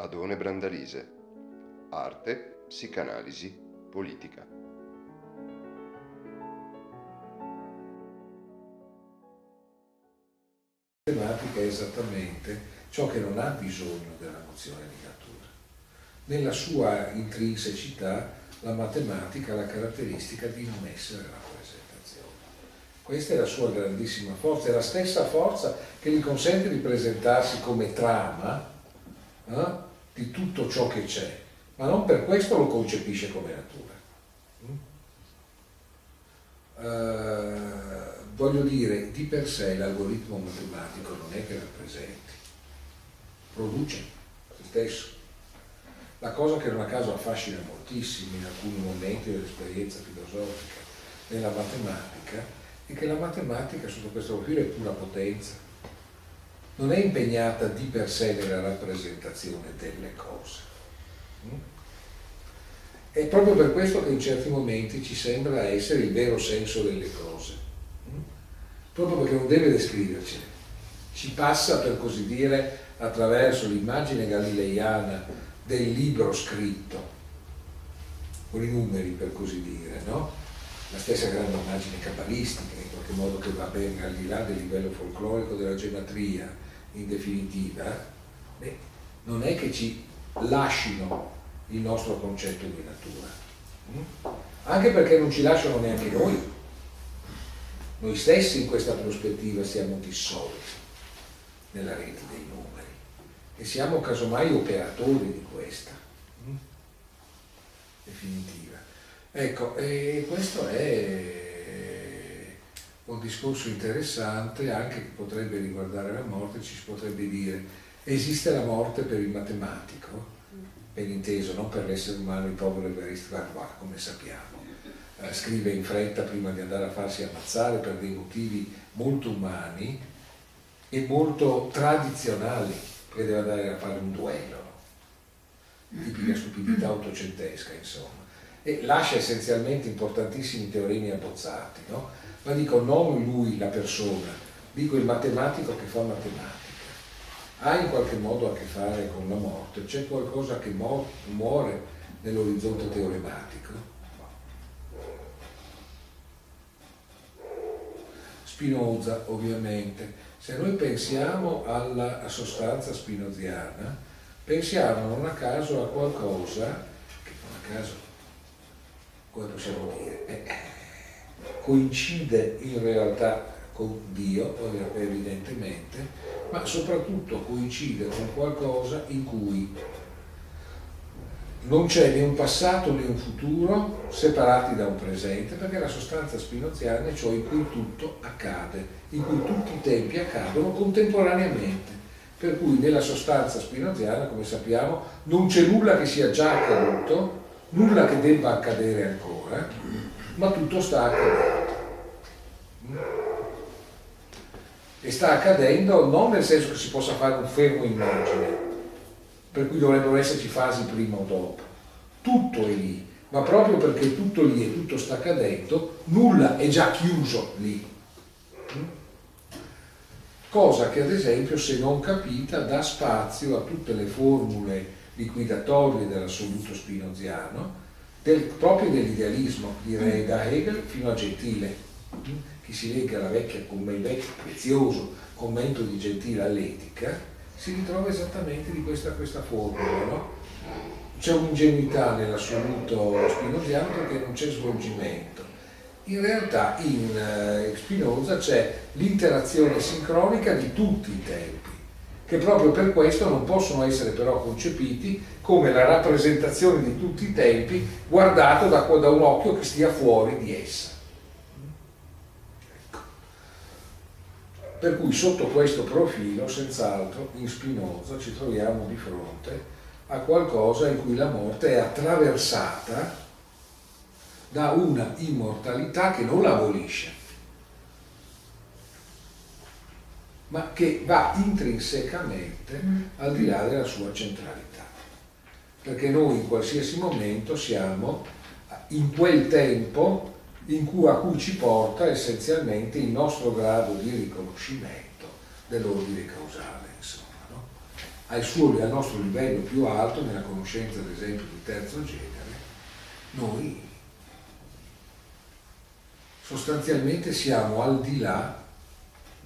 Adone Brandalise. Arte, psicanalisi, politica. La matematica è esattamente ciò che non ha bisogno della nozione di natura. Nella sua intrinsecità la matematica ha la caratteristica di non essere rappresentazione. Questa è la sua grandissima forza, è la stessa forza che gli consente di presentarsi come trama eh, di tutto ciò che c'è, ma non per questo lo concepisce come natura. Uh, voglio dire, di per sé l'algoritmo matematico non è che rappresenti, produce se stesso. La cosa che non a caso affascina moltissimo in alcuni momenti dell'esperienza filosofica nella matematica è che la matematica sotto questo profilo è pura potenza, non è impegnata di per sé nella rappresentazione delle cose. È proprio per questo che in certi momenti ci sembra essere il vero senso delle cose, proprio perché non deve descrivercele, ci passa per così dire attraverso l'immagine galileiana del libro scritto, con i numeri per così dire, no? La stessa grande immagine cabalistica in qualche modo che va ben al di là del livello folclorico della gematria in definitiva, beh, non è che ci lasciano il nostro concetto di natura. Mm? Anche perché non ci lasciano neanche noi. Noi stessi in questa prospettiva siamo dissolti nella rete dei numeri e siamo casomai operatori di questa mm? definitiva. Ecco, e questo è un discorso interessante anche che potrebbe riguardare la morte, ci si potrebbe dire esiste la morte per il matematico? ben inteso, non per l'essere umano, il povero Evariste Galois, come sappiamo. Eh, scrive in fretta prima di andare a farsi ammazzare per dei motivi molto umani e molto tradizionali, perché deve andare a fare un duello, tipica stupidità ottocentesca, insomma. E lascia essenzialmente importantissimi teoremi abbozzati, no? ma dico non lui, la persona, dico il matematico che fa matematica ha in qualche modo a che fare con la morte, c'è qualcosa che muore nell'orizzonte teorematico. Spinoza, ovviamente, se noi pensiamo alla sostanza spinoziana, pensiamo non a caso a qualcosa che non a caso, come possiamo dire, eh, coincide in realtà con Dio, evidentemente, ma soprattutto coincide con qualcosa in cui non c'è né un passato né un futuro separati da un presente, perché la sostanza spinoziana è ciò in cui tutto accade, in cui tutti i tempi accadono contemporaneamente. Per cui nella sostanza spinoziana, come sappiamo, non c'è nulla che sia già accaduto, nulla che debba accadere ancora, ma tutto sta accadendo e sta accadendo non nel senso che si possa fare un fermo immagine, per cui dovrebbero esserci fasi prima o dopo. Tutto è lì, ma proprio perché tutto lì e tutto sta accadendo, nulla è già chiuso lì. Cosa che ad esempio, se non capita, dà spazio a tutte le formule liquidatorie dell'assoluto spinoziano, del, proprio dell'idealismo, direi da Hegel fino a Gentile chi si legge alla vecchia, come il vecchio prezioso commento di Gentile all'etica, si ritrova esattamente di questa, questa formula. No? C'è un'ingenuità nell'assoluto spinoziano perché non c'è svolgimento. In realtà in uh, Spinoza c'è l'interazione sincronica di tutti i tempi, che proprio per questo non possono essere però concepiti come la rappresentazione di tutti i tempi guardato da, da un occhio che stia fuori di essa. Per cui sotto questo profilo, senz'altro, in Spinoza ci troviamo di fronte a qualcosa in cui la morte è attraversata da una immortalità che non la abolisce, ma che va intrinsecamente al di là della sua centralità. Perché noi in qualsiasi momento siamo in quel tempo cui, a cui ci porta essenzialmente il nostro grado di riconoscimento dell'ordine causale. Insomma, no? al, suo, al nostro livello più alto, nella conoscenza ad esempio di terzo genere, noi sostanzialmente siamo al di là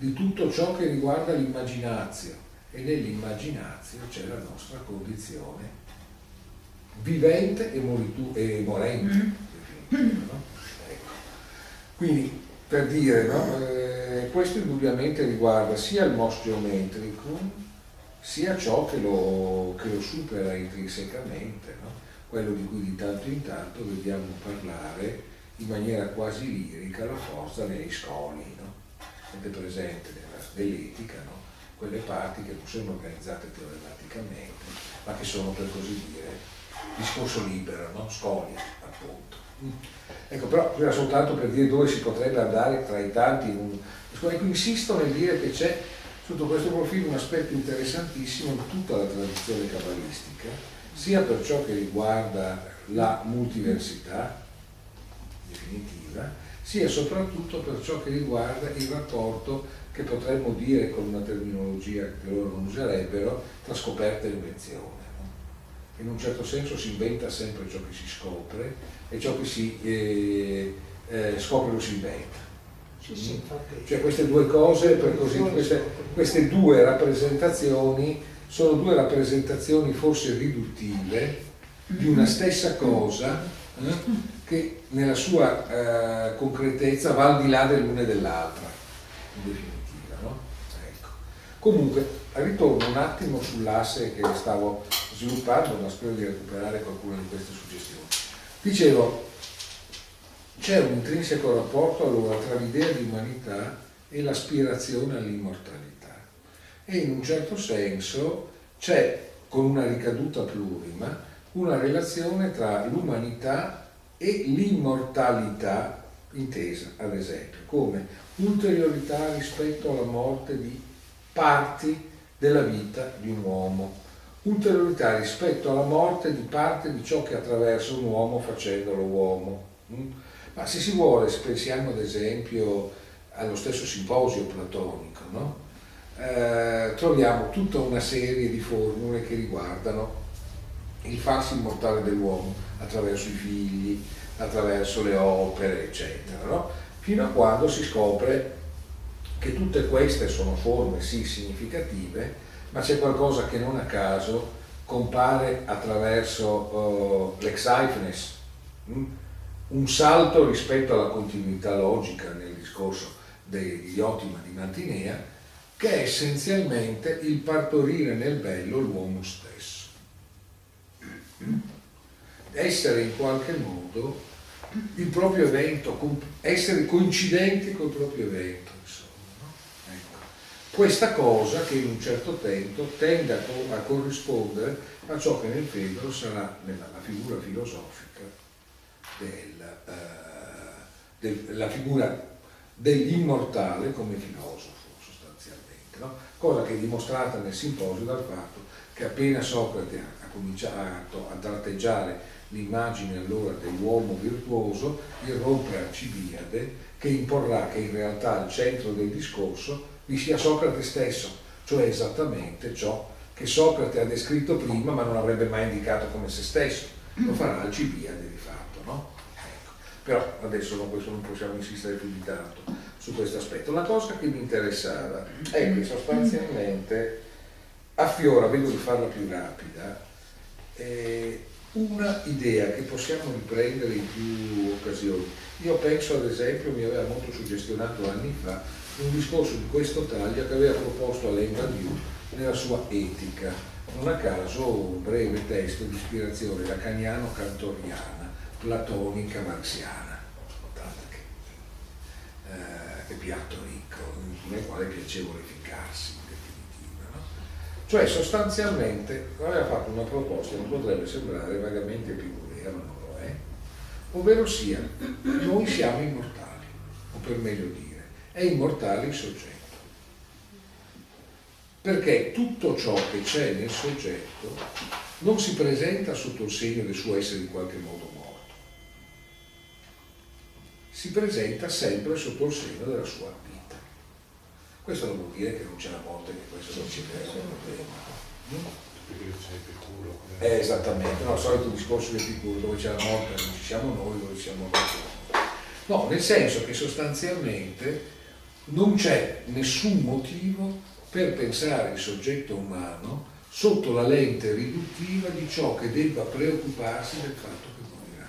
di tutto ciò che riguarda l'immaginazione e nell'immaginazione c'è la nostra condizione vivente e, moritu- e morente. Mm. No? Ecco. Quindi per dire, no? eh, questo indubbiamente riguarda sia il mos geometricum sia ciò che lo, che lo supera intrinsecamente, no? quello di cui di tanto in tanto vediamo parlare in maniera quasi lirica la forza dei scoli, è presente nell'etica, no? quelle parti che non sono organizzate teorematicamente, ma che sono per così dire discorso libero, no? scoli appunto. Ecco, però era soltanto per dire dove si potrebbe andare tra i tanti. Ecco, insisto nel dire che c'è sotto questo profilo un aspetto interessantissimo in tutta la tradizione cabalistica, sia per ciò che riguarda la multiversità definitiva, sia soprattutto per ciò che riguarda il rapporto che potremmo dire con una terminologia che loro non userebbero, tra scoperta e invenzione in un certo senso si inventa sempre ciò che si scopre e ciò che si eh, eh, scopre lo si inventa. Sì, sì, cioè queste due cose, così, queste, queste, due rappresentazioni sono due rappresentazioni forse riduttive di una stessa cosa eh, che nella sua eh, concretezza va al di là dell'una e dell'altra, in definitiva. No? Ecco. Comunque, ritorno un attimo sull'asse che stavo sviluppando, ma spero di recuperare qualcuna di queste suggestioni. Dicevo, c'è un intrinseco rapporto allora tra l'idea di umanità e l'aspirazione all'immortalità e in un certo senso c'è, con una ricaduta plurima, una relazione tra l'umanità e l'immortalità intesa, ad esempio, come ulteriorità rispetto alla morte di parti della vita di un uomo ulteriorità rispetto alla morte di parte di ciò che attraversa un uomo facendolo uomo. Mm? Ma se si vuole, se pensiamo ad esempio allo stesso simposio platonico, no? eh, troviamo tutta una serie di formule che riguardano il farsi immortale dell'uomo attraverso i figli, attraverso le opere, eccetera, no? fino a quando si scopre che tutte queste sono forme sì significative, ma c'è qualcosa che non a caso compare attraverso uh, l'exifness, mm? un salto rispetto alla continuità logica nel discorso degli Otima di Mantinea, che è essenzialmente il partorire nel bello l'uomo stesso. Essere in qualche modo il proprio evento, essere coincidenti col proprio evento questa cosa che in un certo tempo tende a, corrispondere a ciò che nel Fedro sarà nella, la figura filosofica del, uh, del, la figura dell'immortale come filosofo sostanzialmente, no? cosa che è dimostrata nel simposio dal fatto che appena Socrate cominciato a tratteggiare l'immagine allora dell'uomo virtuoso, irrompe Alcibiade che imporrà che in realtà il centro del discorso vi sia Socrate stesso, cioè esattamente ciò che Socrate ha descritto prima ma non avrebbe mai indicato come se stesso. Lo farà Alcibiade di fatto, no? Ecco. Però adesso non, non possiamo insistere più di tanto su questo aspetto. La cosa che mi interessava è che sostanzialmente affiora, vedo di farla più rapida, eh, una idea che possiamo riprendere in più occasioni. Io penso ad esempio, mi aveva molto suggestionato anni fa, un discorso di questo taglio che aveva proposto Alain Badiou nella sua Etica, non a caso un breve testo di ispirazione lacaniano-cantoriana, platonica, marziana, che, eh, che piatto ricco, nel quale è piacevole ficcarsi? Cioè sostanzialmente aveva fatto una proposta che potrebbe sembrare vagamente vera, ma non lo è, ovvero sia noi siamo immortali, o per meglio dire, è immortale il soggetto. Perché tutto ciò che c'è nel soggetto non si presenta sotto il segno del suo essere in qualche modo morto, si presenta sempre sotto il segno della sua vita. Questo non vuol dire che non c'è la morte, che questo non ci crea un problema. Eh, esattamente, no, il solito discorso di Epicuro, dove c'è la morte non ci siamo noi, dove siamo noi. No, nel senso che sostanzialmente non c'è nessun motivo per pensare il soggetto umano sotto la lente riduttiva di ciò che debba preoccuparsi del fatto che morirà.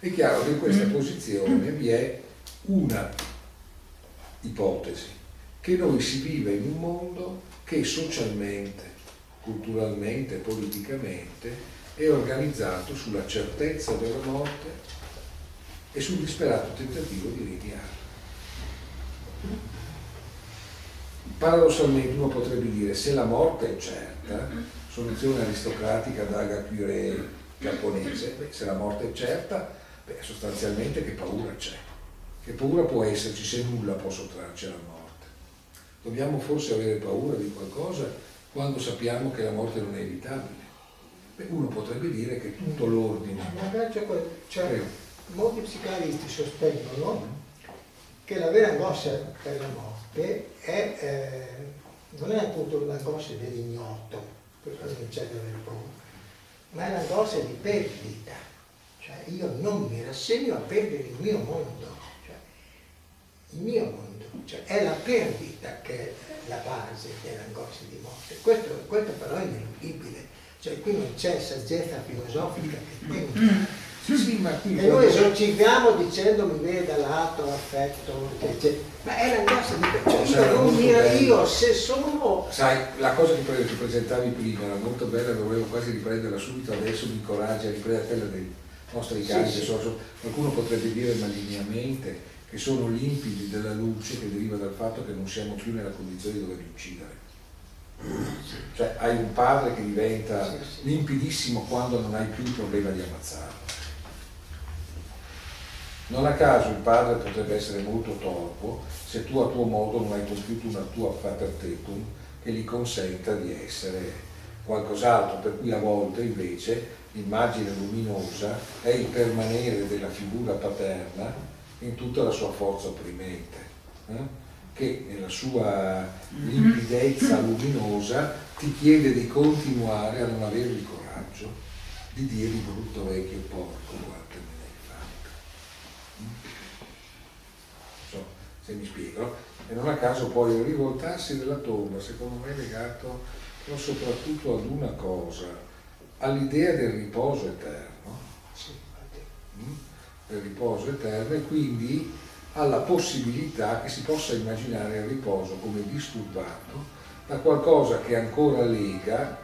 È chiaro che in questa posizione vi è una ipotesi, che noi si vive in un mondo che socialmente, culturalmente, politicamente è organizzato sulla certezza della morte e sul disperato tentativo di rimediare. Paradossalmente uno potrebbe dire se la morte è certa, soluzione aristocratica da Agakure giapponese, se la morte è certa, beh, sostanzialmente che paura c'è? Che paura può esserci se nulla può sottrarci alla morte? Dobbiamo forse avere paura di qualcosa quando sappiamo che la morte non è evitabile. Beh, uno potrebbe dire che tutto l'ordine. Cioè, molti psicanalisti sostengono che la vera angoscia per la morte è, eh, non è appunto l'angoscia dell'ignoto, per cosa non c'è da avere paura, ma è l'angoscia di perdita. Cioè io non mi rassegno a perdere il mio mondo, il mio mondo cioè è la perdita che è la base dell'angoscia di morte. Questo, questo però è ineludibile, cioè qui non c'è saggezza filosofica che tenga. Mm. Sì, e noi esorcizziamo dicendo mi vede dall'alto affetto, cioè, ma è l'angoscia di cioè, cioè, io non mi io se sono. Sai, la cosa che ti presentavi prima era molto bella, dovevo quasi riprenderla subito, adesso mi incoraggia a riprendere quella dei nostri cari, sì, sì. qualcuno potrebbe dire malignamente che sono limpidi della luce che deriva dal fatto che non siamo più nella condizione di doverli uccidere. Cioè hai un padre che diventa limpidissimo quando non hai più il problema di ammazzarlo. Non a caso il padre potrebbe essere molto torpo se tu a tuo modo non hai compiuto una tua patertetum che gli consenta di essere qualcos'altro, per cui a volte invece l'immagine luminosa è il permanere della figura paterna in tutta la sua forza opprimente, eh? che nella sua limpidezza luminosa ti chiede di continuare a non avere il coraggio di dire di brutto vecchio porco hai fatto. Mm? Non so se mi spiego. E non a caso poi il rivoltarsi della tomba, secondo me è legato però soprattutto ad una cosa, all'idea del riposo eterno. Sì, mm? Del riposo eterno e quindi alla possibilità che si possa immaginare il riposo come disturbato da qualcosa che ancora lega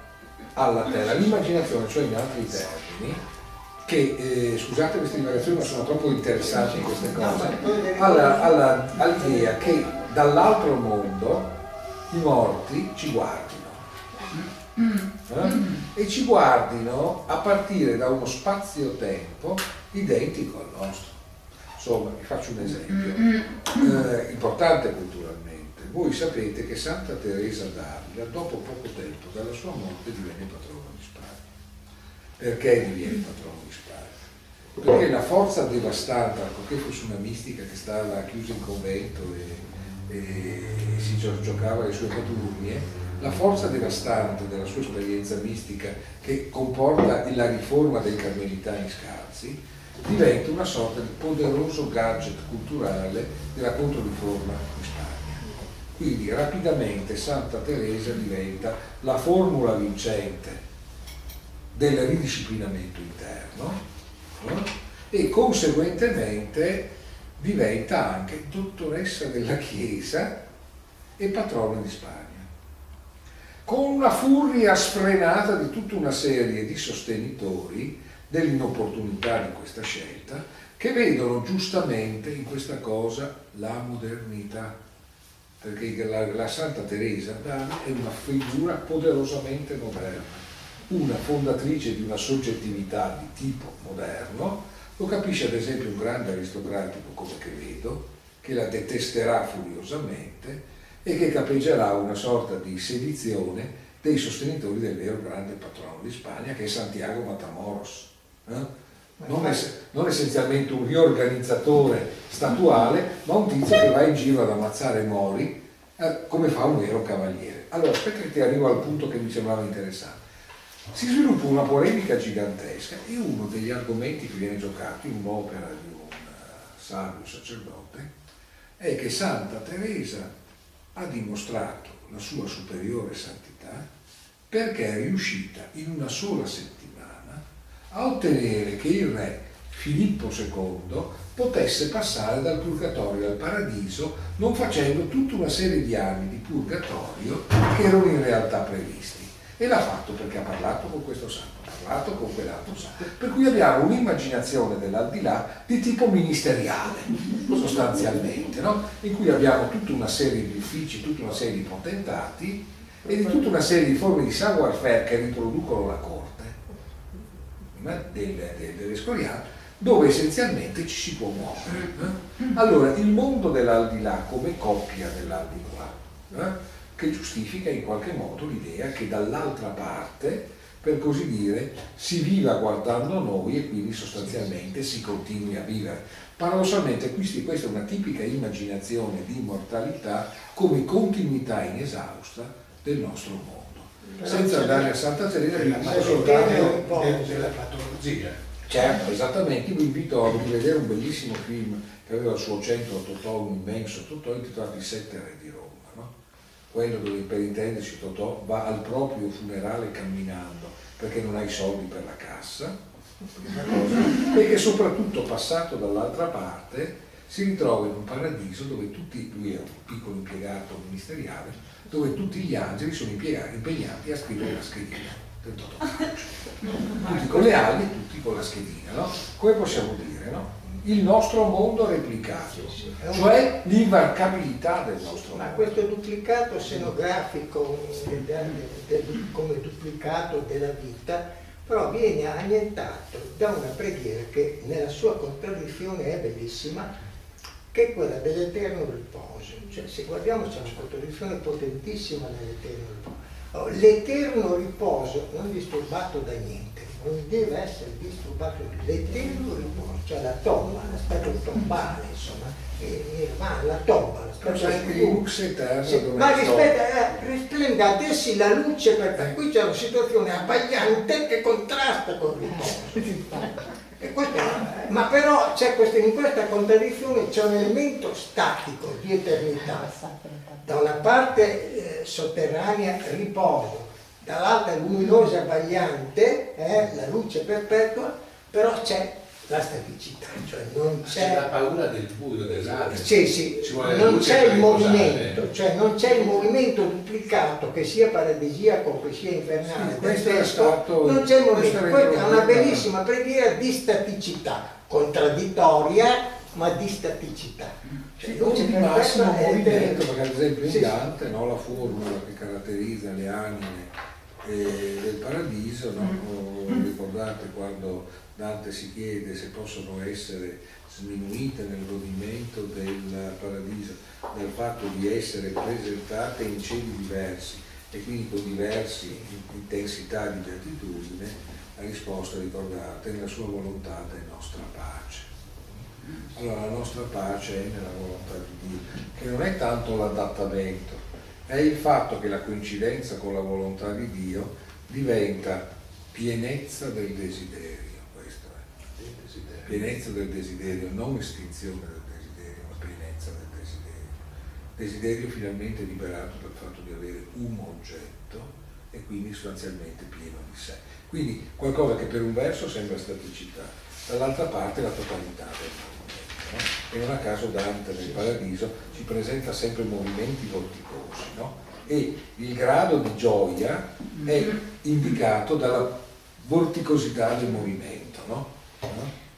alla terra. L'immaginazione, cioè in altri termini, che, eh, scusate queste divagazioni ma sono troppo interessanti in queste cose, all'idea che dall'altro mondo i morti ci guardino. Eh? E ci guardino a partire da uno spazio-tempo identico al nostro. Insomma, vi faccio un esempio, eh, importante culturalmente. Voi sapete che Santa Teresa d'Avila, dopo poco tempo dalla sua morte, divenne patrono di Spagna. Perché diviene patrono di Spagna? Perché la forza devastante, ancorché fosse una mistica che stava chiusa in convento e, e si giocava le sue paturnie, la forza devastante della sua esperienza mistica che comporta la riforma dei carmelitani scalzi diventa una sorta di poderoso gadget culturale della controriforma in Spagna. Quindi rapidamente Santa Teresa diventa la formula vincente del ridisciplinamento interno no? e conseguentemente diventa anche dottoressa della Chiesa e patrona di Spagna con una furia sfrenata di tutta una serie di sostenitori dell'inopportunità di questa scelta, che vedono giustamente in questa cosa la modernità, perché la, la Santa Teresa d'Avila è una figura poderosamente moderna, una fondatrice di una soggettività di tipo moderno, lo capisce ad esempio un grande aristocratico come Quevedo, che la detesterà furiosamente e che capeggerà una sorta di sedizione dei sostenitori del vero grande patrono di Spagna che è Santiago Matamoros eh? non, es- non, essenzialmente un riorganizzatore statuale, ma un tizio che va in giro ad ammazzare mori eh, come fa un vero cavaliere. Allora, aspetta che ti arrivo al punto che mi sembrava interessante. Si sviluppa una polemica gigantesca e uno degli argomenti che viene giocato in un'opera di un uh, savio sacerdote è che Santa Teresa ha dimostrato la sua superiore santità perché è riuscita in una sola settimana a ottenere che il re Filippo II potesse passare dal purgatorio al paradiso non facendo tutta una serie di anni di purgatorio che erano in realtà previsti. E l'ha fatto perché ha parlato con questo santo, ha parlato con quell'altro santo. Per cui abbiamo un'immaginazione dell'aldilà di tipo ministeriale, sostanzialmente, no? in cui abbiamo tutta una serie di uffici, tutta una serie di potentati e di tutta una serie di forme di savoir-faire che riproducono la corte del, del, dell'Escoriato dove essenzialmente ci si può muovere. Eh? Allora, il mondo dell'aldilà come coppia dell'aldilà, eh? che giustifica in qualche modo l'idea che dall'altra parte, per così dire, si viva guardando noi e quindi sostanzialmente si continui a vivere. Paradossalmente questa è una tipica immaginazione di immortalità come continuità inesausta del nostro mondo. Senza andare a Santa Teresa, dico soltanto della patologia. Certo, esattamente, vi invito a rivedere un bellissimo film che aveva al suo centro Totò, un immenso Totò, intitolato I Sette Re di Roma, no? quello dove per intenderci Totò va al proprio funerale camminando perché non ha i soldi per la cassa, e che soprattutto passato dall'altra parte si ritrova in un paradiso dove tutti, lui è un piccolo impiegato ministeriale, dove tutti gli angeli sono impegnati a scrivere la schedina del tutti con le ali, tutti con la schedina, no? Come possiamo dire, no? Il nostro mondo replicato, cioè l'invarcabilità del nostro Ma mondo. questo duplicato scenografico come duplicato della vita però viene annientato da una preghiera che nella sua contraddizione è bellissima, che è quella dell'eterno riposo. Cioè, se guardiamo c'è una contraddizione potentissima nell'eterno riposo. Oh, l'eterno riposo non disturbato da niente, non deve essere disturbato l'eterno riposo, cioè la tomba, l'aspetto tombale, insomma, nirvana, la tomba, l'aspetto cioè lux eterno sì, ma rispetta, eh, risplenda ad essi la luce, perché qui c'è una situazione abbagliante che contrasta con il riposo. Questo, ma però questa, in questa contraddizione c'è un elemento statico di eternità. Da una parte eh, sotterranea riposo, dall'altra luminosa abbagliante, eh, la luce perpetua, però c'è la staticità, cioè non c'è... la paura del buio, dell'aria. Sì, sì, non c'è il movimento, cioè non c'è il movimento duplicato che sia paradisiaco che sia infernale sì, del testo, non c'è il movimento. Questa è una bellissima preghiera di staticità, contraddittoria, ma di staticità. Cioè, non c'è di massimo movimento, perché ad esempio in Dante no, la formula che caratterizza le anime eh, del paradiso, no? Mm. ricordate quando Dante si chiede se possono essere sminuite nel godimento del paradiso dal fatto di essere presentate in cieli diversi e quindi con diverse intensità di beatitudine, la risposta, ricordate, nella sua volontà è nostra pace. Allora la nostra pace è nella volontà di Dio, che non è tanto l'adattamento, è il fatto che la coincidenza con la volontà di Dio diventa pienezza del desiderio pienezza del desiderio, non estinzione del desiderio, ma pienezza del desiderio. Desiderio finalmente liberato dal fatto di avere un oggetto e quindi sostanzialmente pieno di sé. Quindi qualcosa che per un verso sembra staticità, dall'altra parte la totalità del movimento. No? E non a caso Dante nel Paradiso ci presenta sempre movimenti vorticosi no? e il grado di gioia è indicato dalla vorticosità del movimento. No?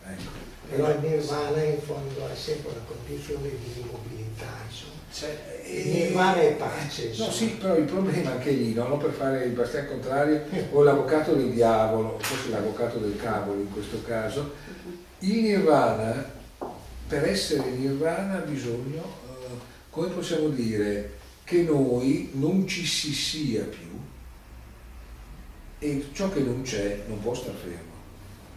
Ecco. Però il nirvana in fondo è sempre una condizione di immobilità, insomma. Cioè, il nirvana è pace. Insomma. No, sì, però il problema è anche lì, no? non per fare il bastian contrario, o l'avvocato del diavolo, forse l'avvocato del cavolo in questo caso, il nirvana, per essere nirvana ha bisogno, uh, come possiamo dire, che noi non ci si sia più e ciò che non c'è non può star fermo,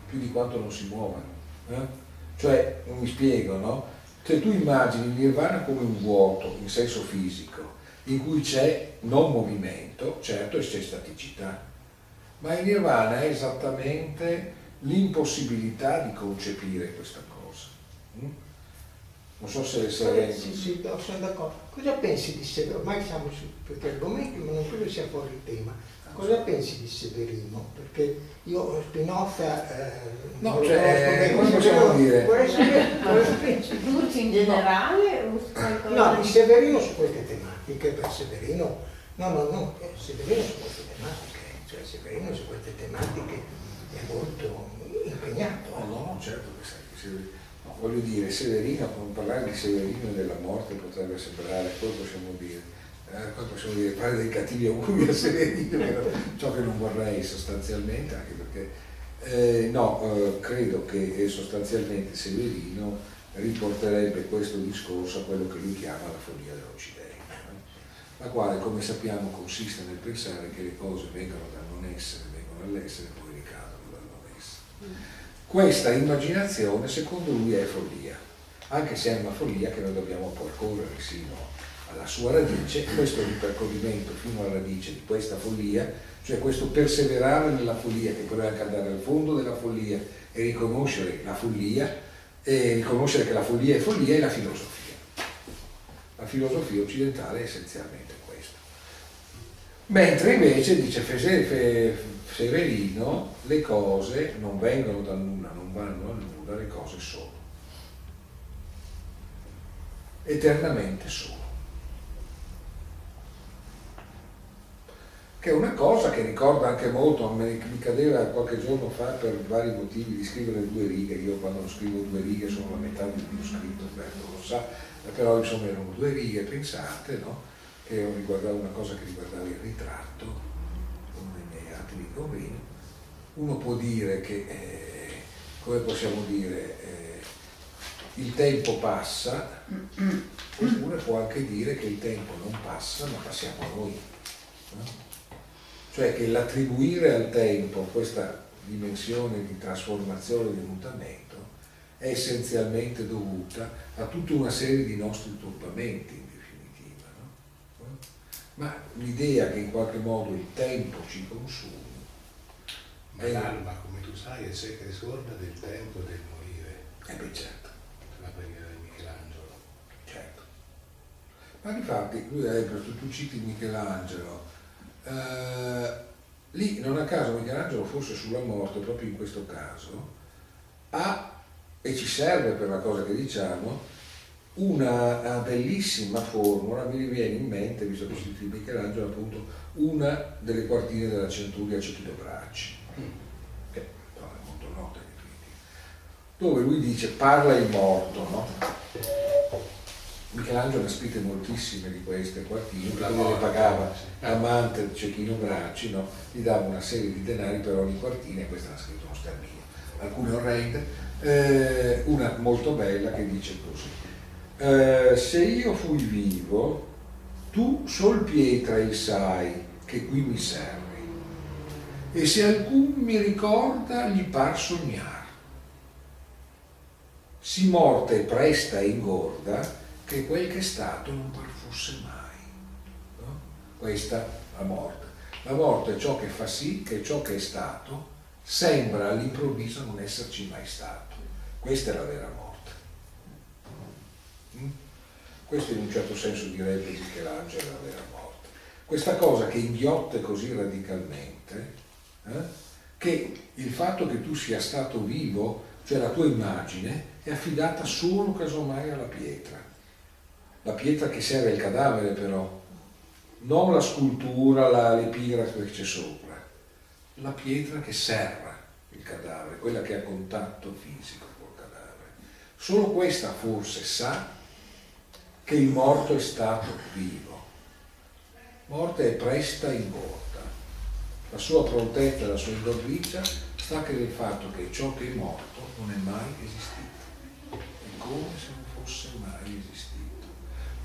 più di quanto non si muova. Eh? Cioè, mi spiego, no? Se tu immagini il nirvana come un vuoto in senso fisico in cui c'è non movimento, certo c'è staticità, ma il nirvana è esattamente l'impossibilità di concepire questa cosa. Mm? Non so se, se... Sì, sì, sono d'accordo. Cosa pensi di Severino? Ormai siamo su questi argomenti, ma non credo sia fuori il tema. Cosa pensi di Severino? Perché io Spinoza eh, no, cioè, come possiamo dire? Vorrei sapere cosa pensi. Tutti in generale? No, di Severino su queste tematiche, per Severino, no, no, no, Severino su queste tematiche, cioè Severino su queste tematiche è molto impegnato. No, no, certo che sai, no, voglio dire, Severino, parlare di Severino e della morte potrebbe sembrare, poi possiamo dire, eh, possiamo dire fare dei cattivi auguri a Severino, ciò che non vorrei sostanzialmente, anche perché eh, no, eh, credo che eh, sostanzialmente Severino riporterebbe questo discorso a quello che lui chiama la follia dell'Occidente, la quale come sappiamo consiste nel pensare che le cose vengono dal non essere, vengono all'essere e poi ricadono dal non essere. Questa immaginazione secondo lui è follia, anche se è una follia che noi dobbiamo percorrere sino alla sua radice, questo ripercorrimento fino alla radice di questa follia, cioè questo perseverare nella follia, che poi anche andare al fondo della follia e riconoscere la follia, e riconoscere che la follia è follia, è la filosofia. La filosofia occidentale è essenzialmente questo. Mentre invece, dice Severino, le cose non vengono dal nulla, non vanno al nulla, le cose sono. Eternamente sono. Che è una cosa che ricorda anche molto, mi cadeva qualche giorno fa per vari motivi di scrivere due righe, io quando scrivo due righe sono la metà di più scritto, Alberto lo sa, però insomma erano due righe pensate, no? che riguardava una cosa che riguardava il ritratto, uno dei miei altri convegni. Uno può dire che, eh, come possiamo dire, eh, il tempo passa, oppure può anche dire che il tempo non passa, ma passiamo noi. No? Cioè che l'attribuire al tempo questa dimensione di trasformazione, di mutamento, è essenzialmente dovuta a tutta una serie di nostri turbamenti in definitiva. No? Ma l'idea che in qualche modo il tempo ci consumi. Ma l'alma, come tu sai, è secca e sorda del tempo e del morire. Eh beh certo. La preghiera di Michelangelo. Certo. Ma infatti, lui hai tu citi Michelangelo, eh, lì non a caso Michelangelo forse sulla morte, proprio in questo caso, ha, e ci serve per la cosa che diciamo, una bellissima formula, mi viene in mente, visto che si dice Michelangelo, appunto, una delle quartine della centuria Cecchino Bracci, che è molto nota, dove lui dice parla il morto, no? Michelangelo ne ha scritte moltissime di queste quartine, perché le pagava l'amante Cecchino Bracci, no? gli dava una serie di denari per ogni quartina e questa l'ha scritto uno sterminio. Alcune orrende, eh, una molto bella che dice così. Eh, se io fui vivo, tu sol pietra il sai che qui mi servi, e se alcun mi ricorda gli par sognar. Si morte presta e ingorda, che quel che è stato non par fosse mai. No? Questa la morte. La morte è ciò che fa sì che ciò che è stato sembra all'improvviso non esserci mai stato. Questa è la vera morte. Mm? Questo in un certo senso direbbe Michelangelo è la vera morte. Questa cosa che inghiotte così radicalmente, eh? che il fatto che tu sia stato vivo, cioè la tua immagine, è affidata solo casomai alla pietra la pietra che serve il cadavere però, non la scultura, la, l'epigrafe che c'è sopra, la pietra che serra il cadavere, quella che ha contatto fisico col cadavere. Solo questa forse sa che il morto è stato vivo. Morte è presta in volta. La sua prontezza, la sua indorricia sta che nel fatto che ciò che è morto non è mai esistito. È come se non fosse mai esistito.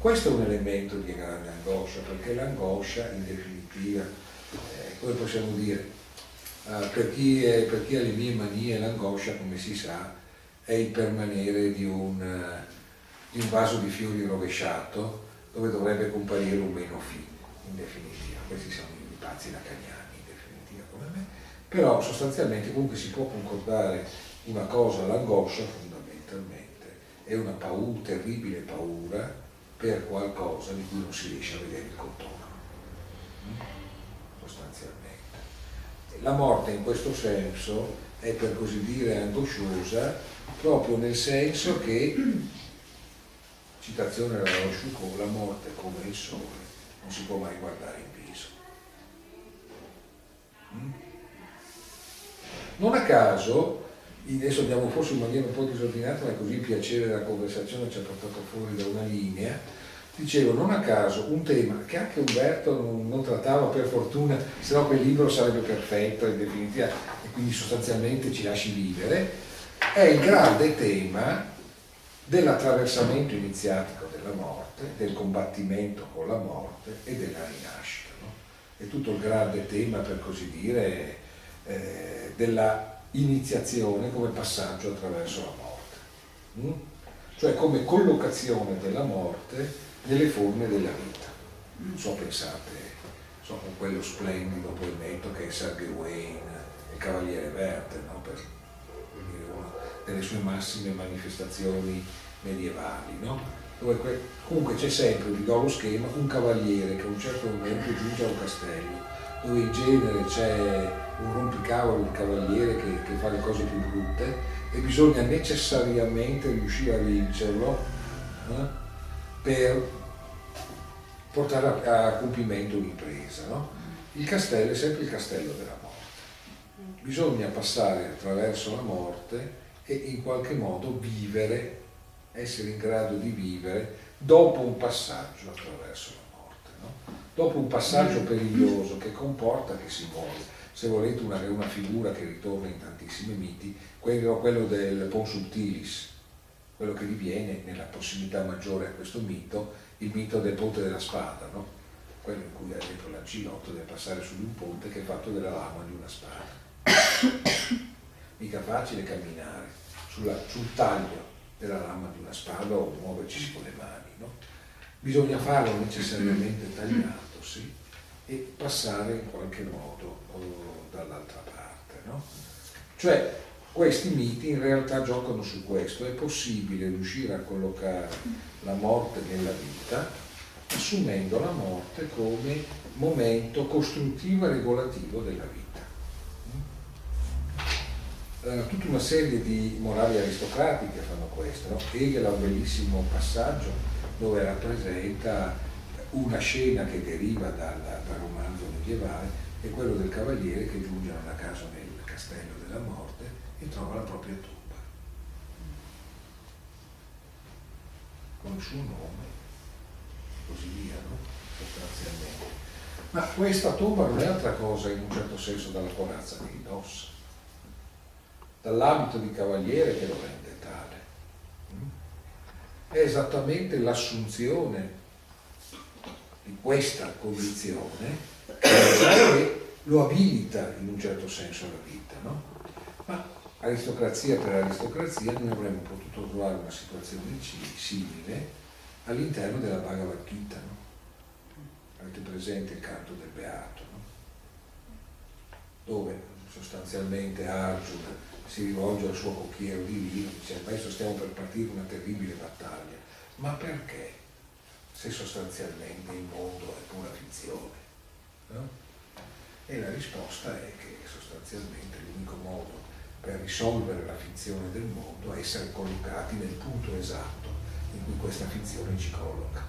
Questo è un elemento di grande angoscia, perché l'angoscia in definitiva, eh, come possiamo dire, eh, per, chi è, per, chi ha le mie manie, l'angoscia, come si sa, è il permanere di un, uh, di un vaso di fiori rovesciato dove dovrebbe comparire un meno fi, in definitiva. Questi sono i pazzi lacaniani, in definitiva, come me. Però sostanzialmente comunque si può concordare una cosa, l'angoscia fondamentalmente è una paura, terribile paura per qualcosa di cui non si riesce a vedere il contorno, sostanzialmente. La morte in questo senso è per così dire angosciosa proprio nel senso che, citazione della Rochefoucauld, la morte come il sole non si può mai guardare in viso. Mm? Non a caso, adesso andiamo forse in maniera un po' disordinata, ma così il piacere della conversazione ci ha portato fuori da una linea, dicevo non a caso un tema che anche Umberto non, non trattava per fortuna, se no quel libro sarebbe perfetto in definitiva e quindi sostanzialmente ci lasci vivere, è il grande tema dell'attraversamento iniziatico della morte, del combattimento con la morte e della rinascita. No? È tutto il grande tema, per così dire, eh, della iniziazione come passaggio attraverso la morte, mm? cioè come collocazione della morte nelle forme della vita. Non so, pensate, so, con quello splendido poemetto che è Sergei Wayne, il Cavaliere Verde, no? per delle sue massime manifestazioni medievali, no? dove comunque c'è sempre, vi do lo schema, un cavaliere che a un certo momento giunge a un castello, dove in genere c'è un rompicavolo di cavaliere che, che, fa le cose più brutte e bisogna necessariamente riuscire a vincerlo eh, per portare a, a compimento l'impresa. No? Il castello è sempre il castello della morte. Bisogna passare attraverso la morte e in qualche modo vivere, essere in grado di vivere dopo un passaggio attraverso la morte, no? dopo un passaggio mm. periglioso che comporta che si muore. Se volete una, una figura che ritorna in tantissimi miti, quello, quello del Pons Subtilis, quello che diviene nella prossimità maggiore a questo mito, il mito del ponte della spada, no? quello in cui ad esempio l'ancinotto deve passare su di un ponte che è fatto della lama di una spada. Mica facile camminare sulla, sul taglio della lama di una spada o muoverci con le mani. No? Bisogna farlo necessariamente tagliato, sì, e passare in qualche modo dall'altra parte. No? Cioè, questi miti in realtà giocano su questo, è possibile riuscire a collocare la morte nella vita assumendo la morte come momento costruttivo e regolativo della vita eh, tutta una serie di morali aristocratiche fanno questo. No? Hegel ha un bellissimo passaggio dove rappresenta una scena che deriva dal, dal romanzo medievale, è quello del cavaliere che giunge a una casa nel castello della morte e trova la propria tomba. Con il suo nome e così via, no? sostanzialmente. Ma questa tomba non è altra cosa in un certo senso dalla corazza che indossa dall'abito di cavaliere che lo rende tale. È esattamente l'assunzione di questa condizione che lo abilita in un certo senso alla vita. No? Ma aristocrazia per aristocrazia noi avremmo potuto trovare una situazione simile all'interno della Bhagavad Gita. No? Avete presente il canto del Beato, no? dove sostanzialmente Arjuna si rivolge al suo cocchiero di vino, dice adesso stiamo per partire una terribile battaglia. Ma perché? Se sostanzialmente il mondo è pura finzione. No? E la risposta è che sostanzialmente l'unico modo per risolvere la finzione del mondo è essere collocati nel punto esatto in cui questa finzione ci colloca.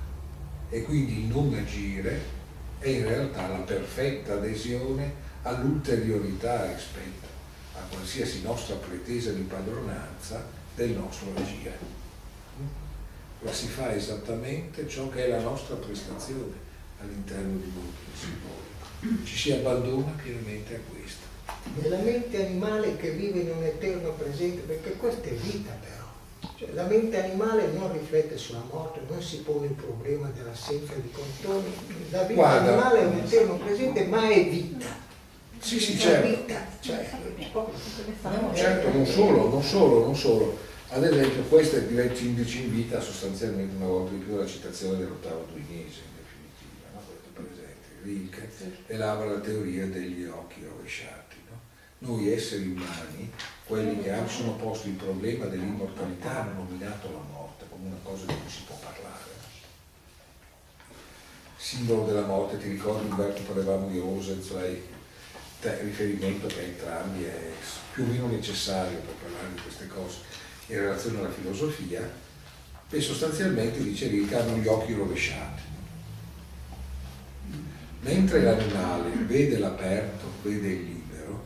E quindi il non agire è in realtà la perfetta adesione all'ulteriorità rispetto a qualsiasi nostra pretesa di padronanza del nostro agire. Ma si fa esattamente ciò che è la nostra prestazione all'interno di mondo simbolico. Ci si abbandona pienamente a questo. Nella mente animale che vive in un eterno presente, perché questa è vita però. Cioè, la mente animale non riflette sulla morte, non si pone il problema dell'assenza di controlli. La vita Guarda, animale è un eterno presente, ma è vita. Sì, sì, certo. No, certo, non solo, non solo, non solo. Ad esempio, questa direi ci invita sostanzialmente una volta di più alla citazione dell'ottavo duinese, in definitiva, no? questo presente. Rilke elabora la teoria degli occhi rovesciati. No? Noi esseri umani, quelli che hanno- sono posti il problema dell'immortalità, hanno nominato la morte come una cosa di cui si può parlare. Simbolo della morte, ti ricordi Umberto parlavamo di Rosenzweig, te- riferimento che a entrambi è più o meno necessario per parlare di queste cose in relazione alla filosofia, e sostanzialmente dice che hanno gli occhi rovesciati. Mentre l'animale vede l'aperto, vede il libero,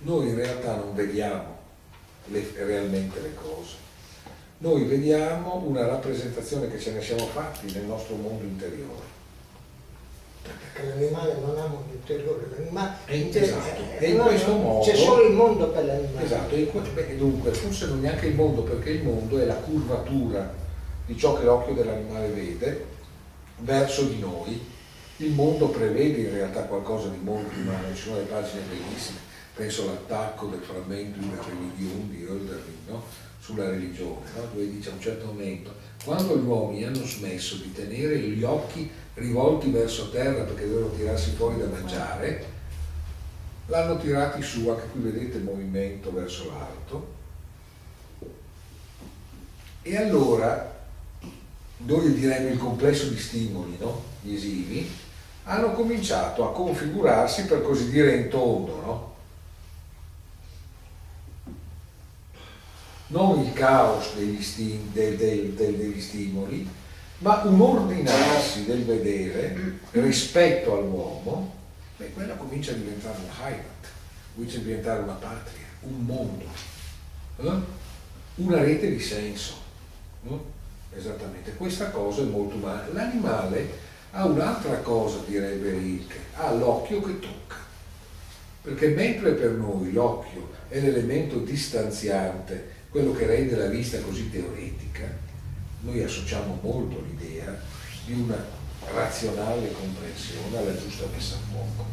noi in realtà non vediamo le- realmente le cose. Noi vediamo una rappresentazione che ce ne siamo fatti nel nostro mondo interiore. Perché l'animale non ha mondo interiore, l'animale E in- inter- esatto. eh, E in questo modo- c'è solo il mondo per l'animale. Esatto, e beh, dunque forse non neanche il mondo, perché il mondo è la curvatura di ciò che l'occhio dell'animale vede verso di noi. Il mondo prevede in realtà qualcosa di molto umano, ci sono delle pagine bellissime, penso all'attacco del frammento di religione di Hölderlin, no? sulla religione, no? dove dice a un certo momento, quando gli uomini hanno smesso di tenere gli occhi rivolti verso terra perché dovevano tirarsi fuori da mangiare, l'hanno tirati su, anche qui vedete il movimento verso l'alto, e allora, noi diremmo il complesso di stimoli, no? visivi, hanno cominciato a configurarsi per così dire in tondo, no? Non il caos degli, sti- del- del- del- degli stimoli, ma un ordinarsi del vedere rispetto all'uomo, beh, quella comincia a diventare una Heimat, comincia a diventare una patria, un mondo, eh? una rete di senso. no? Esattamente, questa cosa è molto umana. L'animale ha un'altra cosa, direbbe Rilke, ha l'occhio che tocca. Perché mentre per noi l'occhio è l'elemento distanziante, quello che rende la vista così teoretica, noi associamo molto l'idea di una razionale comprensione alla giusta messa a fuoco,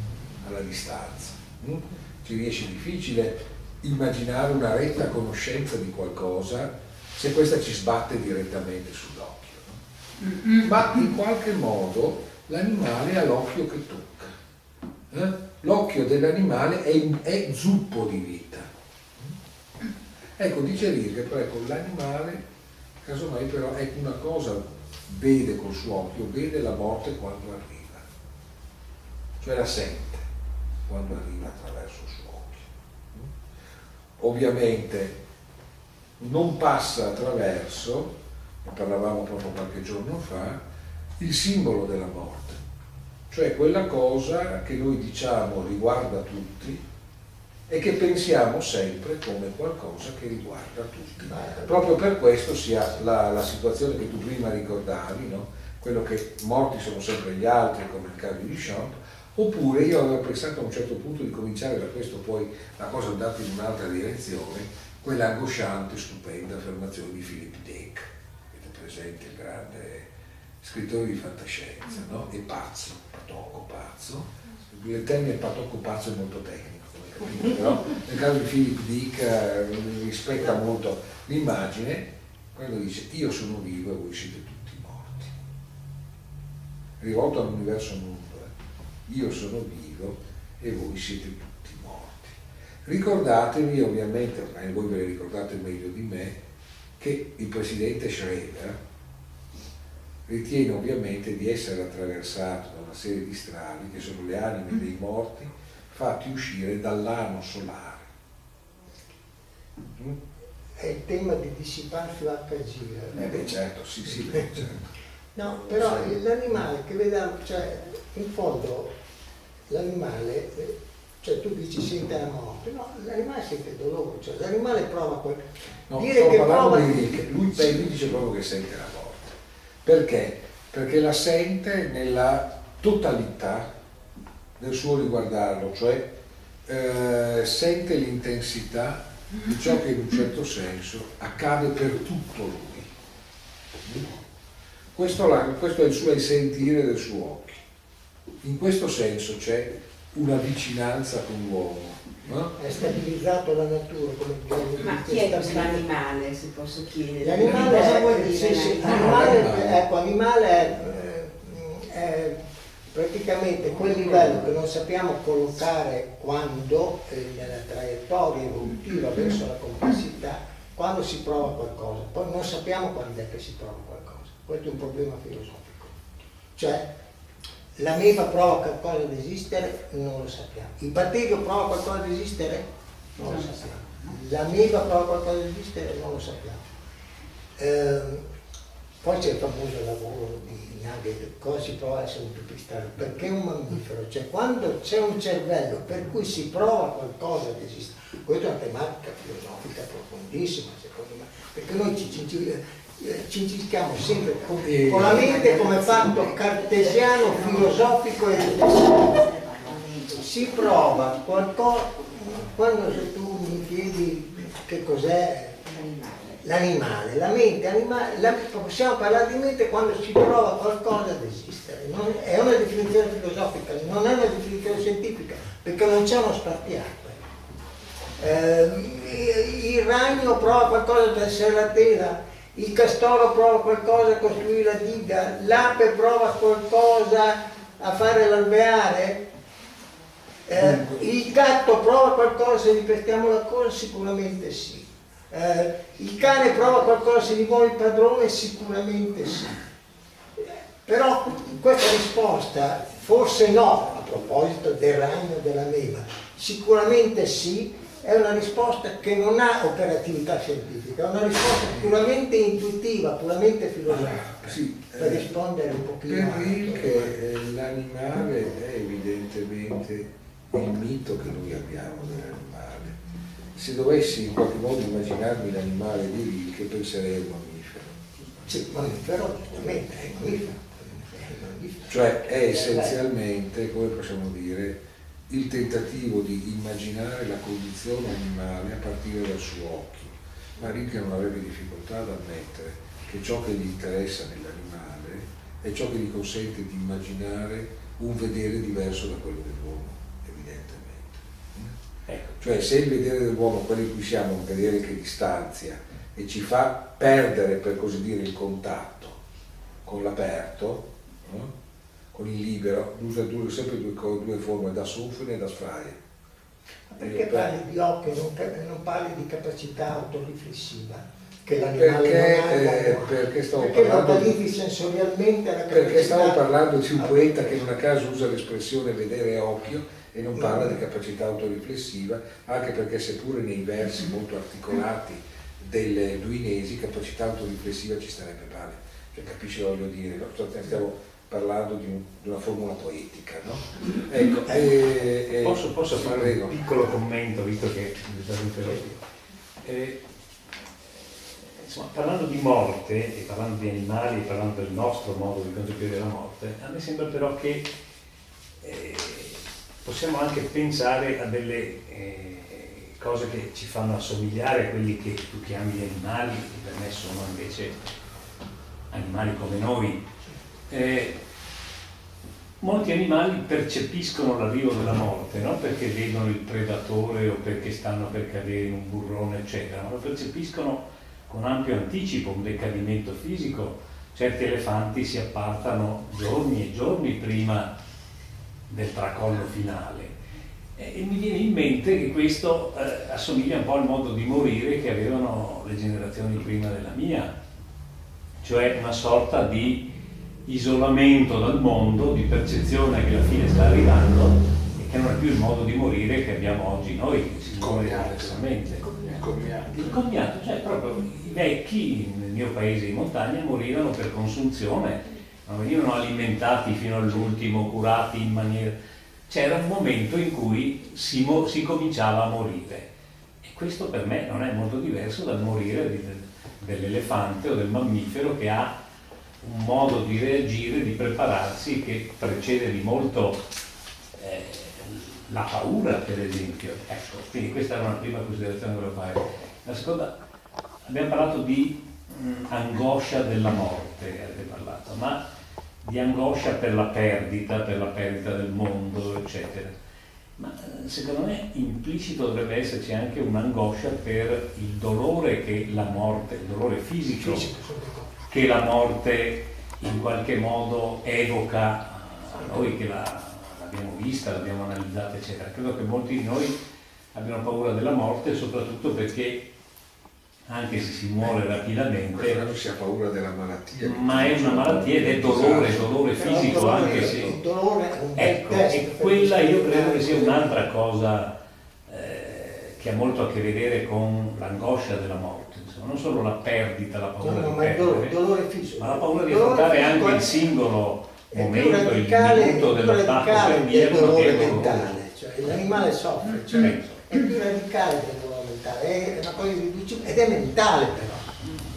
alla distanza. mm? Ci riesce difficile immaginare una retta conoscenza di qualcosa se questa ci sbatte direttamente sull'occhio. No? Ma in qualche modo l'animale ha l'occhio che tocca. eh? L'occhio dell'animale è, è zuppo di vita. Ecco, dice Rilke, però ecco, l'animale, casomai però, ecco una cosa, vede col suo occhio, vede la morte quando arriva, cioè la sente quando arriva attraverso il suo occhio. Ovviamente non passa attraverso, ne parlavamo proprio qualche giorno fa, il simbolo della morte, cioè quella cosa che noi diciamo riguarda tutti e che pensiamo sempre come qualcosa che riguarda tutti. Proprio per questo sia la, la situazione che tu prima ricordavi, no? quello che morti sono sempre gli altri, come il caso di Duchamp, oppure io avevo pensato a un certo punto di cominciare da questo, poi la cosa è andata in un'altra direzione, quella angosciante, stupenda affermazione di Philip Dick, presente il grande scrittore di fantascienza, no? E pazzo, patocco pazzo. Il termine patocco pazzo è molto tecnico, come capite, però nel caso di Philip Dick eh, rispetta molto l'immagine quando dice io sono vivo e voi siete tutti morti. Rivolto all'universo mondo, eh. io sono vivo e voi siete tutti morti. Ricordatevi ovviamente, ormai voi ve le ricordate meglio di me, che il presidente Schroeder ritiene ovviamente di essere attraversato da una serie di strali che sono le anime dei morti fatti uscire dall'ano solare. Mm? È il tema di dissiparsi l'HG. Eh beh certo, sì, sì, beh, certo. No, però l'animale che vediamo, cioè in fondo l'animale, eh, cioè tu dici sente la morte, no, l'animale sente il dolore, cioè l'animale prova quel... No, dire che prova... di Rilke. lui, beh, lui dice proprio che sente la morte. Perché? Perché la sente nella totalità del suo riguardarlo, cioè eh, sente l'intensità di ciò che in un certo senso accade per tutto lui. Questo, questo è il suo sentire del suo occhio. In questo senso c'è una vicinanza con l'uomo. No? È stabilizzato la natura come Ma chi è questo animale, se posso chiedere? L'animale Cosa è, vuol dire? sì, sì, l'animale? animale, ecco, animale è, eh, è praticamente quel livello che non sappiamo collocare quando eh, nella traiettoria evolutiva verso la complessità, quando si prova qualcosa, poi non sappiamo quando è che si prova qualcosa. Questo è un problema filosofico. Cioè, l'ameba prova qualcosa ad esistere? Non lo sappiamo. Il batterio prova qualcosa ad esistere? Non lo sappiamo. L'ameba prova qualcosa ad esistere? Non lo sappiamo. Ehm, poi c'è il famoso lavoro di Nugget, cosa si prova a essere un pipistrello? Perché un mammifero, cioè quando c'è un cervello per cui si prova qualcosa ad esistere, questa è una tematica filosofica profondissima secondo me, perché noi ci, ci, ci, eh, ci incischiamo sempre con, E- con la mente come fatto cartesiano, filosofico e. Si prova qualcosa, quando se tu mi chiedi che cos'è l'animale, la mente animale, la- possiamo parlare di mente quando si prova qualcosa ad esistere. Non- è una definizione filosofica, non è una definizione scientifica, perché non c'è uno spartiacque. Eh, il ragno prova qualcosa ad essere la tela, il castoro prova qualcosa a costruire la diga, l'ape prova qualcosa a fare l'alveare, eh, il gatto prova qualcosa se ripetiamo la cosa? Sicuramente sì. Eh, il cane prova qualcosa se gli vuole il padrone? Sicuramente sì. Però questa risposta, forse no, a proposito del ragno della mela, sicuramente sì, è una risposta che non ha operatività scientifica, è una risposta puramente intuitiva, puramente filosofica, Sì, per eh, rispondere un pochino Per a- Rilke eh, l'animale è evidentemente il mito che noi abbiamo dell'animale. Se dovessi in qualche modo immaginarmi l'animale di Rilke penserei a un mammifero. Sì, mammifero, giustamente, è. È mammifero. Cioè è essenzialmente, come possiamo dire, il tentativo di immaginare la condizione animale a partire dal suo occhio. Ma Rilke non avrebbe difficoltà ad ammettere che ciò che gli interessa nell'animale è ciò che gli consente di immaginare un vedere diverso da quello dell'uomo, evidentemente. Ecco, Cioè se il vedere dell'uomo, quello in cui siamo, è un vedere che distanzia e ci fa perdere, per così dire, il contatto con l'aperto, no? Con il libero, usa due- sempre due, due forme, da Sofene e da Sfraie. Ma Perché parli di occhio e non, non parli di capacità autoriflessiva? Che l'animale Perché, non ha, eh, perché stavo Perché parlando di- sensorialmente la capacità... Perché stavo parlando di un poeta che non a caso usa l'espressione vedere occhio e non parla di capacità autoriflessiva, anche perché seppure nei versi molto articolati del Duinesi capacità autoriflessiva ci starebbe male. Cioè capisci cosa voglio dire? no? Cioè, Stiamo parlando di, un- di una formula poetica, no? Ecco, e- e- posso, posso fare prego. un piccolo commento, visto che? Eh, insomma, parlando di morte, e parlando di animali, e parlando del nostro modo di concepire la morte, a me sembra però che eh, possiamo anche pensare a delle eh, cose che ci fanno assomigliare a quelli che tu chiami gli animali, che per me sono invece animali come noi. Eh, molti animali percepiscono l'arrivo della morte, non perché vedono il predatore o perché stanno per cadere in un burrone, eccetera, ma lo percepiscono con ampio anticipo, un decadimento fisico. Certi elefanti si appartano giorni e giorni prima del tracollo finale. E mi viene in mente che questo eh, assomiglia un po' al modo di morire che avevano le generazioni prima della mia, cioè una sorta di isolamento dal mondo, di percezione che la fine sta arrivando e che non è più il modo di morire che abbiamo oggi noi, che si muore diversamente. Il cognato, cioè proprio i vecchi nel mio paese in montagna morivano per consunzione, non venivano alimentati fino all'ultimo, curati in maniera... C'era un momento in cui si, mo- si cominciava a morire. E questo per me non è molto diverso dal morire di- dell'elefante o del mammifero che ha un modo di reagire, di prepararsi che precede di molto eh, la paura, per esempio. Ecco, quindi questa era una prima considerazione che volevo fare. La seconda, abbiamo parlato di mh, angoscia della morte, avete parlato, ma di angoscia per la perdita, per la perdita del mondo, eccetera. ma eh, secondo me implicito dovrebbe esserci anche un'angoscia per il dolore che la morte, il dolore fisico, che la morte in qualche modo evoca a noi che la, l'abbiamo vista, l'abbiamo analizzata, eccetera. Credo che molti di noi abbiano paura della morte soprattutto perché anche se si muore rapidamente. Non si ha paura della malattia. Ma è una malattia ed è dolore, dolore fisico dolore, anche se. Dolore è un ecco, e quella io credo che sia un'altra cosa eh, che ha molto a che vedere con l'angoscia della morte, insomma, non solo la perdita, la paura no, no, di ma perdere, il dolore, fisico. ma la paura di affrontare anche il singolo momento, il minuto dell'attacco radicale del dolore mentale, cioè l'animale soffre, cioè, Mm. è più radicale del dolore mentale, è una cosa irriducibile ed è mentale però.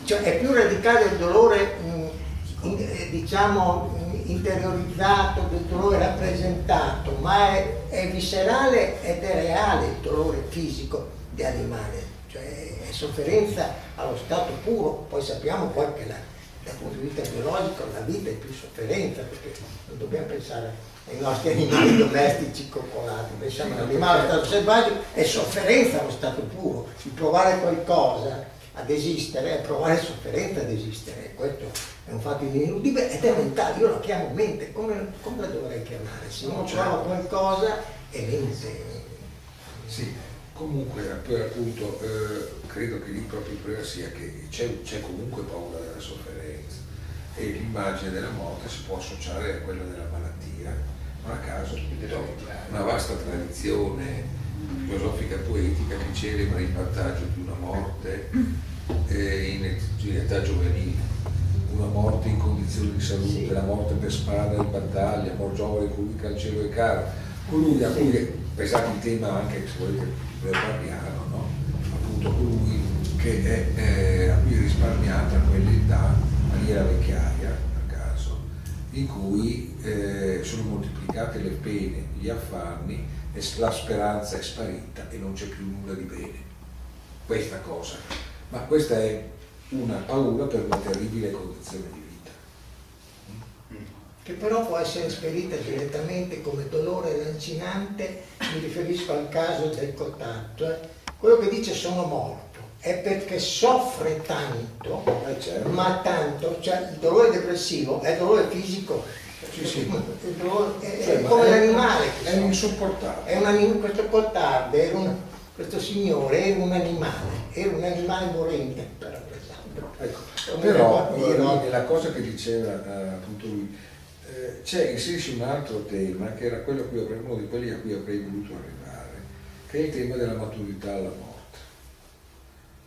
Cioè è più radicale il dolore, in- eh, diciamo, interiorizzato, del dolore rappresentato, ma è, è viscerale ed è reale il dolore fisico di animale, cioè è sofferenza allo stato puro, poi sappiamo poi che la, dal punto di vista biologico la vita è più sofferenza, perché non dobbiamo pensare ai nostri animali domestici coccolati, pensiamo all'animale allo stato selvaggio, è sofferenza allo stato puro, il provare qualcosa ad esistere è provare sofferenza ad esistere, questo è un fatto ineludibile ed è mentale, io lo chiamo mente, come, come la dovrei chiamare? Se uno Certo. prova qualcosa è mente. Sì, comunque poi appunto eh, credo che lì proprio il problema sia che c'è, c'è comunque paura della sofferenza e l'immagine della morte si può associare a quella della malattia, non a caso una vasta tradizione filosofica poetica che celebra il vantaggio di una morte eh, in, età giovanile, una morte in condizioni di salute, Sì. la morte per spada in battaglia, mor giovane che al cielo è caro, colui a cui, pensate il tema anche se volete leopardiano, no? appunto colui che è, eh, a cui è risparmiata quell'età, maniera vecchiaia, per caso, in cui eh, sono moltiplicate le pene, gli affanni, e la speranza è sparita e non c'è più nulla di bene. Questa cosa. Ma questa è una paura per una terribile condizione di vita. che però può essere esperita direttamente come dolore lancinante, mi riferisco al caso del contatto, eh. quello che dice sono morto è perché soffre tanto, Eh, certo. ma tanto, cioè il dolore depressivo è dolore fisico, Sì, sì. Dolore- è, Cioè, è come è- l'animale È soffre. insopportabile. È un questo Cottardo era un- questo signore era un animale, era un animale morente, per esempio. Ecco, però eh, la cosa che diceva eh, appunto lui, eh, c'è inserisce un altro tema che era quello a cui avrei- uno di quelli a cui avrei voluto arrivare, che è il tema della maturità alla morte.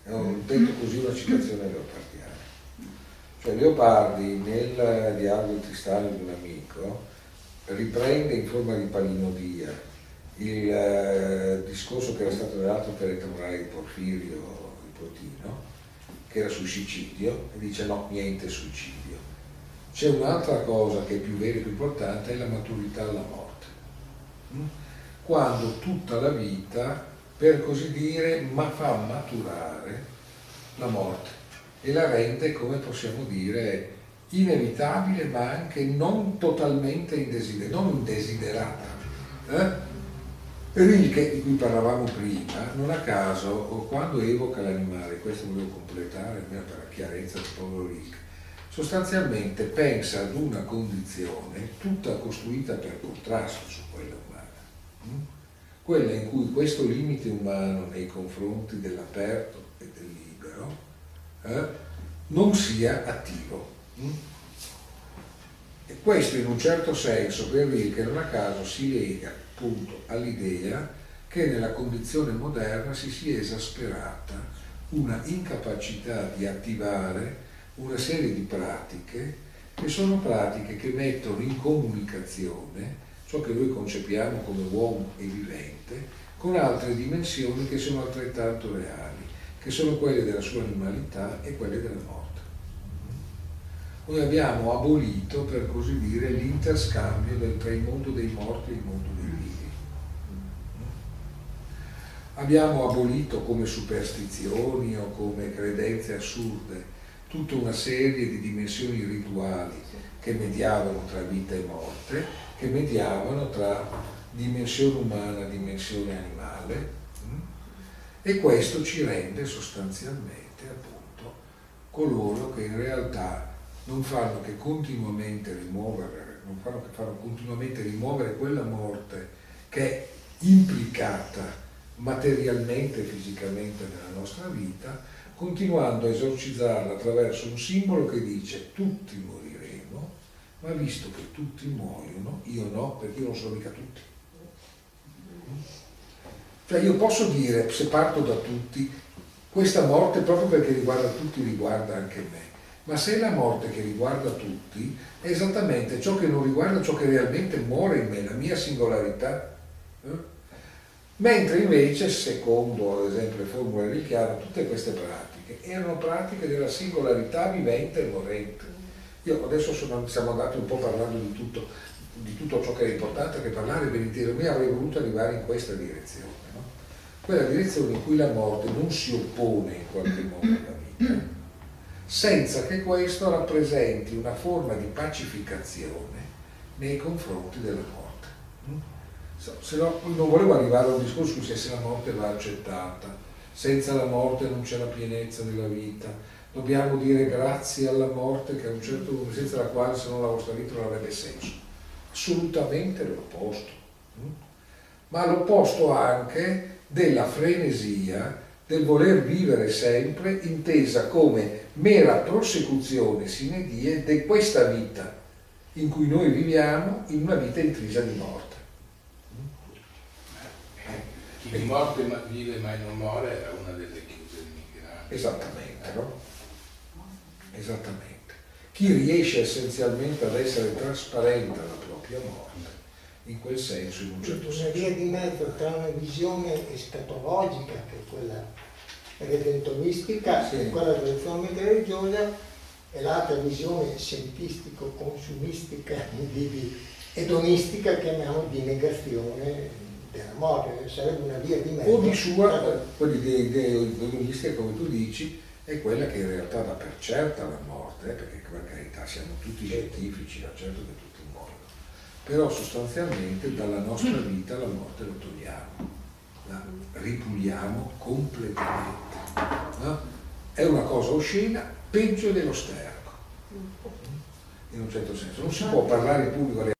Un, detto così una citazione leopardiana. Cioè Leopardi nel dialogo di Tristano di un amico riprende in forma di palinodia il eh, discorso che era stato dato per entrare di Porfirio Nipotino, che era sul suicidio, e dice no, niente suicidio. C'è un'altra cosa che è più vera e più importante, è la maturità alla morte. Mm? Quando tutta la vita, per così dire, ma fa maturare la morte e la rende, come possiamo dire, inevitabile ma anche non totalmente indesiderata, non indesiderata. Eh? Rilke, di cui parlavamo prima, non a caso, quando evoca l'animale, questo volevo completare almeno per la chiarezza di Paolo Rilke, sostanzialmente pensa ad una condizione tutta costruita per contrasto su quella umana, mm? quella in cui questo limite umano nei confronti dell'aperto e del libero eh, non sia attivo. mm? E questo in un certo senso per Rilke non a caso si lega appunto all'idea che nella condizione moderna si sia esasperata una incapacità di attivare una serie di pratiche che sono pratiche che mettono in comunicazione ciò che noi concepiamo come uomo e vivente con altre dimensioni che sono altrettanto reali, che sono quelle della sua animalità e quelle della morte. Noi abbiamo abolito, per così dire, l'interscambio tra il mondo dei morti e il mondo dei Abbiamo abolito come superstizioni o come credenze assurde tutta una serie di dimensioni rituali che mediavano tra vita e morte, che mediavano tra dimensione umana, dimensione animale, mm? e questo ci rende sostanzialmente appunto coloro che in realtà non fanno che continuamente rimuovere, non fanno che fanno continuamente rimuovere quella morte che è implicata materialmente e fisicamente nella nostra vita, continuando a esorcizzarla attraverso un simbolo che dice tutti moriremo, ma visto che tutti muoiono, io no, perché io non sono mica tutti. Cioè io posso dire, se parto da tutti, questa morte proprio perché riguarda tutti riguarda anche me. Ma se la morte che riguarda tutti è esattamente ciò che non riguarda ciò che realmente muore in me, la mia singolarità. Eh? Mentre invece, secondo ad esempio le formule di Chiaro, tutte queste pratiche erano pratiche della singolarità vivente e morente. Io adesso sono, siamo andati un po' parlando di tutto, di tutto ciò che è importante, che parlare per intero me avrei voluto arrivare in questa direzione, no? quella direzione in cui la morte non si oppone in qualche modo alla vita, senza che questo rappresenti una forma di pacificazione nei confronti della morte se no, non volevo arrivare a un discorso su se la morte va accettata, senza la morte non c'è la pienezza della vita, dobbiamo dire grazie alla morte che a un certo punto, senza la quale se non la vostra vita non avrebbe senso. Assolutamente l'opposto. Mm? Ma l'opposto anche della frenesia del voler vivere sempre intesa come mera prosecuzione sine die di questa vita in cui noi viviamo in una vita intrisa di morte. Chi di morte vive mai non muore era una delle chiuse di Michelangelo. Esattamente, no? Esattamente. Chi riesce essenzialmente ad essere trasparente alla propria morte, in quel senso, in un certo una senso. via di mezzo tra una visione escatologica, che è quella redentoristica, Sì. è quella tradizionalmente religiosa, e l'altra visione scientifico-consumistica, di, di, edonistica, chiamiamo di negazione della morte, sarebbe una via di mezzo. O di sua, dei, dei come tu dici, è quella che in realtà dà per certa la morte, eh, perché per carità siamo tutti scientifici, è certo che tutti muoiono, però sostanzialmente dalla nostra vita la morte la togliamo, la ripuliamo completamente. no? È una cosa oscena, peggio dello sterco, in un certo senso. Non si può parlare in pubblico